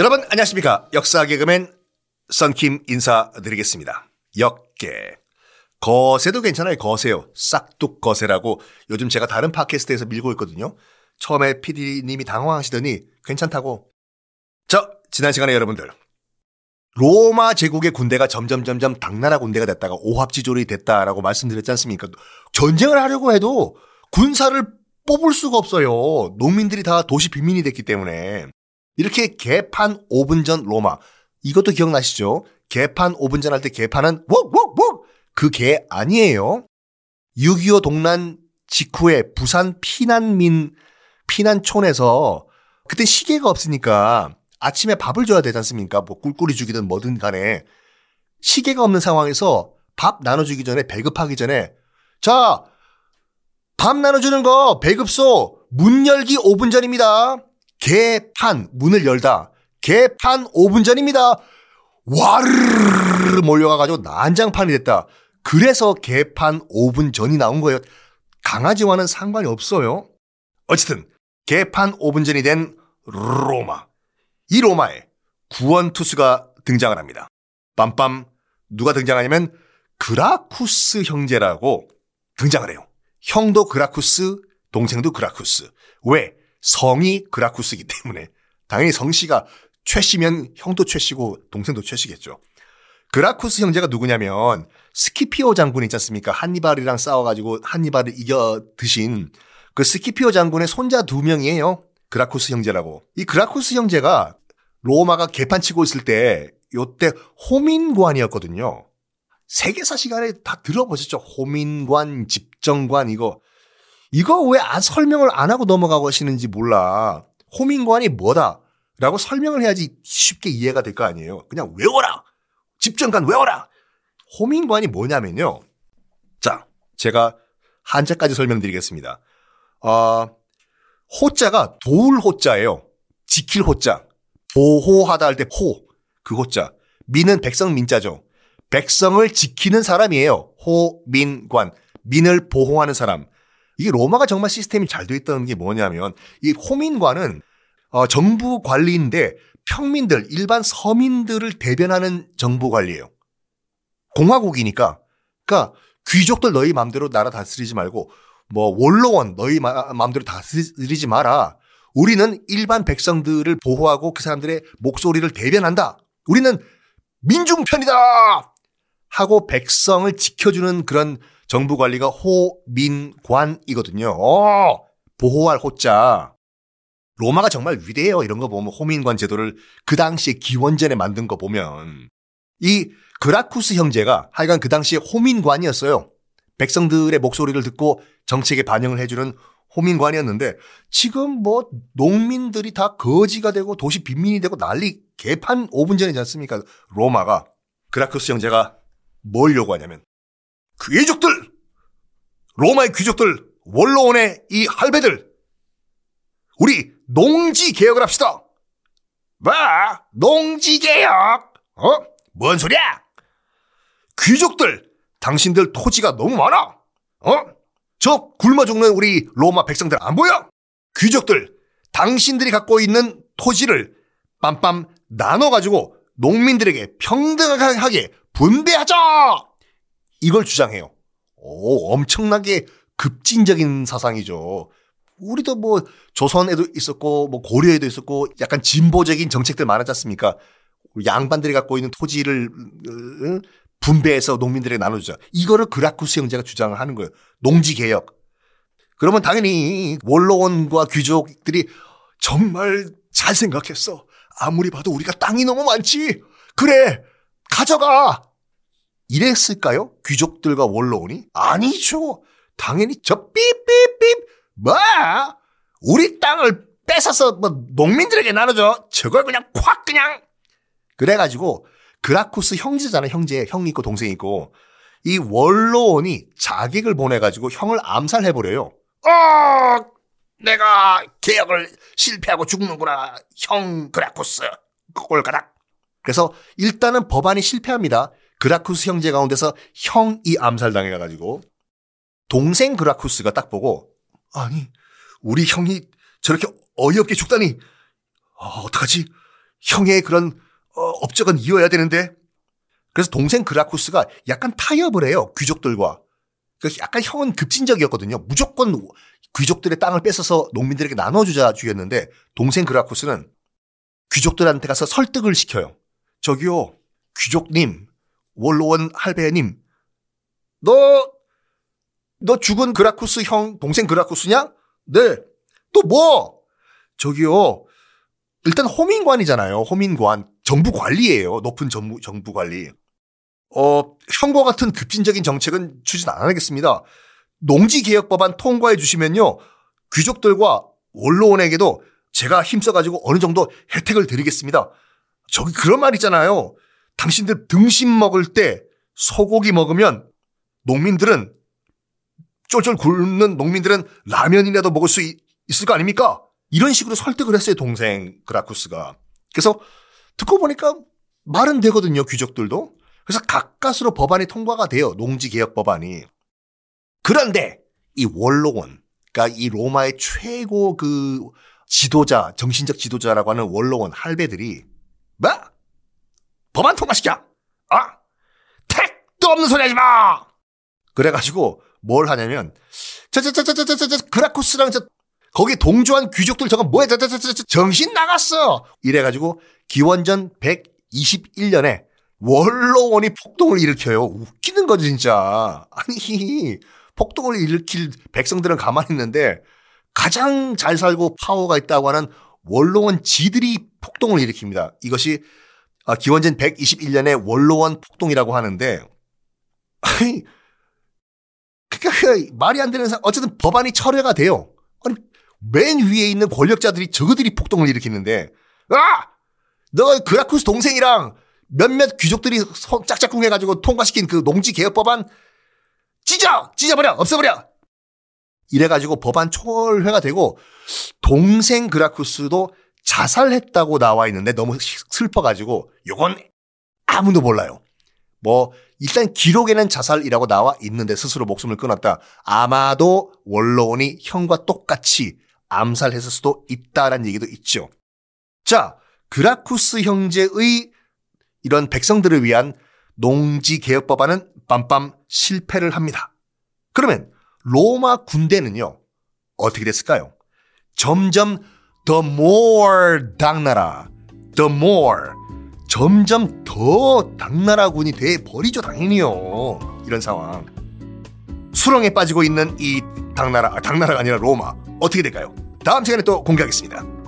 여러분 안녕하십니까 역사 개그맨 썬킴 인사드리겠습니다. 역계 거세도 괜찮아요 거세요 싹둑 거세라고 요즘 제가 다른 팟캐스트에서 밀고 있거든요. 처음에 PD님이 당황하시더니 괜찮다고 자 지난 시간에 여러분들 로마 제국의 군대가 점점 점점 당나라 군대가 됐다가 오합지졸이 됐다라고 말씀드렸지 않습니까? 전쟁을 하려고 해도 군사를 뽑을 수가 없어요. 농민들이 다 도시 빈민이 됐기 때문에 이렇게 개판 5분 전 로마 이것도 기억나시죠? 개판 5분 전 할 때 개판은 웍웍웍 그 개 아니에요. 6.25 동란 직후에 부산 피난민 피난촌에서 그때 시계가 없으니까 아침에 밥을 줘야 되지 않습니까? 뭐 꿀꿀이 주기든 뭐든 간에 시계가 없는 상황에서 밥 나눠주기 전에 배급하기 전에 자, 밥 나눠주는 거 배급소 문 열기 5분 전입니다. 개판 문을 열다. 개판 5분 전입니다. 와르르 몰려가가지고 난장판이 됐다. 그래서 개판 5분 전이 나온 거예요. 강아지와는 상관이 없어요. 어쨌든 개판 5분 전이 된 로마. 이 로마에 구원 투수가 등장을 합니다. 빰빰 누가 등장하냐면 그라쿠스 형제라고 등장을 해요. 형도 그라쿠스, 동생도 그라쿠스. 왜? 성이 그라쿠스이기 때문에 당연히 성씨가 최 씨면 형도 최 씨고 동생도 최 씨겠죠. 그라쿠스 형제가 누구냐면 스키피오 장군 있지 않습니까? 한니발이랑 싸워가지고 한니발을 이겨 드신 그 스키피오 장군의 손자 두 명이에요. 그라쿠스 형제라고. 이 그라쿠스 형제가 로마가 개판치고 있을 때 요때 호민관이었거든요. 세계사 시간에 다 들어보셨죠? 호민관, 집정관 이거. 이거 왜안 설명을 안 하고 넘어가고 하시는지 몰라. 호민관이 뭐다? 라고 설명을 해야지 쉽게 이해가 될 거 아니에요. 그냥 외워라! 집정관 외워라! 호민관이 뭐냐면요. 자, 제가 한자까지 설명드리겠습니다. 어, 호자가 도울 호자예요. 지킬 호자. 보호하다 할 때 호. 그 호자. 민은 백성 민자죠. 백성을 지키는 사람이에요. 호민관. 민을 보호하는 사람. 이게 로마가 정말 시스템이 잘 돼 있다는 게 뭐냐면 이 호민관은 어, 정부 관리인데 평민들, 일반 서민들을 대변하는 정부 관리예요. 공화국이니까. 그러니까 귀족들 너희 마음대로 나라 다스리지 말고 뭐 원로원 너희 마음대로 다스리지 마라. 우리는 일반 백성들을 보호하고 그 사람들의 목소리를 대변한다. 우리는 민중 편이다! 하고 백성을 지켜주는 그런 정부 관리가 호민관이거든요. 어, 보호할 호자. 로마가 정말 위대해요. 이런 거 보면 호민관 제도를 그 당시에 기원전에 만든 거 보면 이 그라쿠스 형제가 하여간 그 당시에 호민관이었어요. 백성들의 목소리를 듣고 정책에 반영을 해주는 호민관이었는데 지금 뭐 농민들이 다 거지가 되고 도시 빈민이 되고 난리 개판 5분 전이지 않습니까? 로마가 그라쿠스 형제가 뭘 요구하냐면 귀족들 로마의 귀족들 원로원의 이 할배들 우리 농지 개혁을 합시다. 뭐? 농지 개혁? 어? 뭔 소리야? 귀족들 당신들 토지가 너무 많아. 어? 저 굶어 죽는 우리 로마 백성들 안 보여? 귀족들, 당신들이 갖고 있는 토지를 빰빰 나눠가지고 농민들에게 평등하게 분배하자! 이걸 주장해요. 오, 엄청나게 급진적인 사상이죠. 우리도 뭐 조선에도 있었고 뭐 고려에도 있었고 약간 진보적인 정책들 많았지 않습니까? 양반들이 갖고 있는 토지를 분배해서 농민들에게 나눠주자. 이거를 그라쿠스 형제가 주장을 하는 거예요. 농지 개혁. 그러면 당연히 원로원과 귀족들이 정말 잘 생각했어. 아무리 봐도 우리가 땅이 너무 많지. 그래, 가져가. 이랬을까요? 귀족들과 원로원이? 아니죠. 당연히 저 삐삐삐 뭐? 우리 땅을 뺏어서 뭐 농민들에게 나눠줘. 저걸 그냥 콱 그냥. 그래가지고 그라쿠스 형제잖아 형제 형 있고 동생 있고 이 원로원이 자객을 보내가지고 형을 암살해버려요. 어, 내가 개혁을 실패하고 죽는구나. 형 그라쿠스 꼴가락. 그래서 일단은 법안이 실패합니다. 그라쿠스 형제 가운데서 형이 암살당해가지고 동생 그라쿠스가 딱 보고 아니 우리 형이 저렇게 어이없게 죽다니 아, 어떡하지? 형의 그런 어, 업적은 이어야 되는데. 그래서 동생 그라쿠스가 약간 타협을 해요 귀족들과. 그 약간 형은 급진적이었거든요. 무조건 귀족들의 땅을 뺏어서 농민들에게 나눠주자 주였는데 동생 그라쿠스는 귀족들한테 가서 설득을 시켜요. 저기요 귀족님 원로원 할배님 너 너 죽은 그라쿠스 형 동생 그라쿠스냐? 네. 또 뭐? 저기요. 일단 호민관이잖아요. 호민관. 정부 관리예요. 높은 정부, 정부 관리. 어, 형과 같은 급진적인 정책은 추진 안 하겠습니다. 농지개혁법안 통과해 주시면요. 귀족들과 원로원에게도 제가 힘써가지고 어느 정도 혜택을 드리겠습니다. 저기 그런 말 있잖아요. 당신들 등심 먹을 때 소고기 먹으면 농민들은 쫄쫄 굶는 농민들은 라면이라도 먹을 수 있, 있을 거 아닙니까? 이런 식으로 설득을 했어요, 동생 그라쿠스가. 그래서 듣고 보니까 말은 되거든요, 귀족들도. 그래서 가까스로 법안이 통과가 돼요, 농지 개혁 법안이. 그런데 이 원로원, 그러니까 이 로마의 최고 그 지도자, 정신적 지도자라고 하는 원로원 할배들이 뭐? 법안 통과시켜? 아? 택도 없는 소리 하지 마! 그래가지고 뭘 하냐면 저저저저저저 그라쿠스랑 저 거기 동조한 귀족들 저거 뭐야 저저저 정신 나갔어 이래가지고 기원전 121년에 원로원이 폭동을 일으켜요 웃기는 거지 진짜 아니 폭동을 일으킬 백성들은 가만히 있는데 가장 잘 살고 파워가 있다고 하는 원로원 지들이 폭동을 일으킵니다 이것이 기원전 121년에 원로원 폭동이라고 하는데 아니 그러니까 말이 안 되는 상 어쨌든 법안이 철회가 돼요. 아니 맨 위에 있는 권력자들이 저그들이 폭동을 일으키는데 아! 너 그라쿠스 동생이랑 몇몇 귀족들이 짝짝꿍 해가지고 통과시킨 그 농지 개혁 법안 찢어! 찢어버려! 없애버려! 이래가지고 법안 초월회가 되고 동생 그라쿠스도 자살했다고 나와 있는데 너무 슬퍼가지고 요건 아무도 몰라요. 뭐 일단 기록에는 자살이라고 나와 있는데 스스로 목숨을 끊었다. 아마도 원로원이 형과 똑같이 암살했을 수도 있다라는 얘기도 있죠. 자, 그라쿠스 형제의 이런 백성들을 위한 농지 개혁 법안은 빰빰 실패를 합니다. 그러면 로마 군대는요. 어떻게 됐을까요? 점점 the more 당나라, the more 점점 더 당나라군이 돼 버리죠 당연히요 이런 상황 수렁에 빠지고 있는 이 당나라 당나라가 아니라 로마 어떻게 될까요? 다음 시간에 또 공개하겠습니다.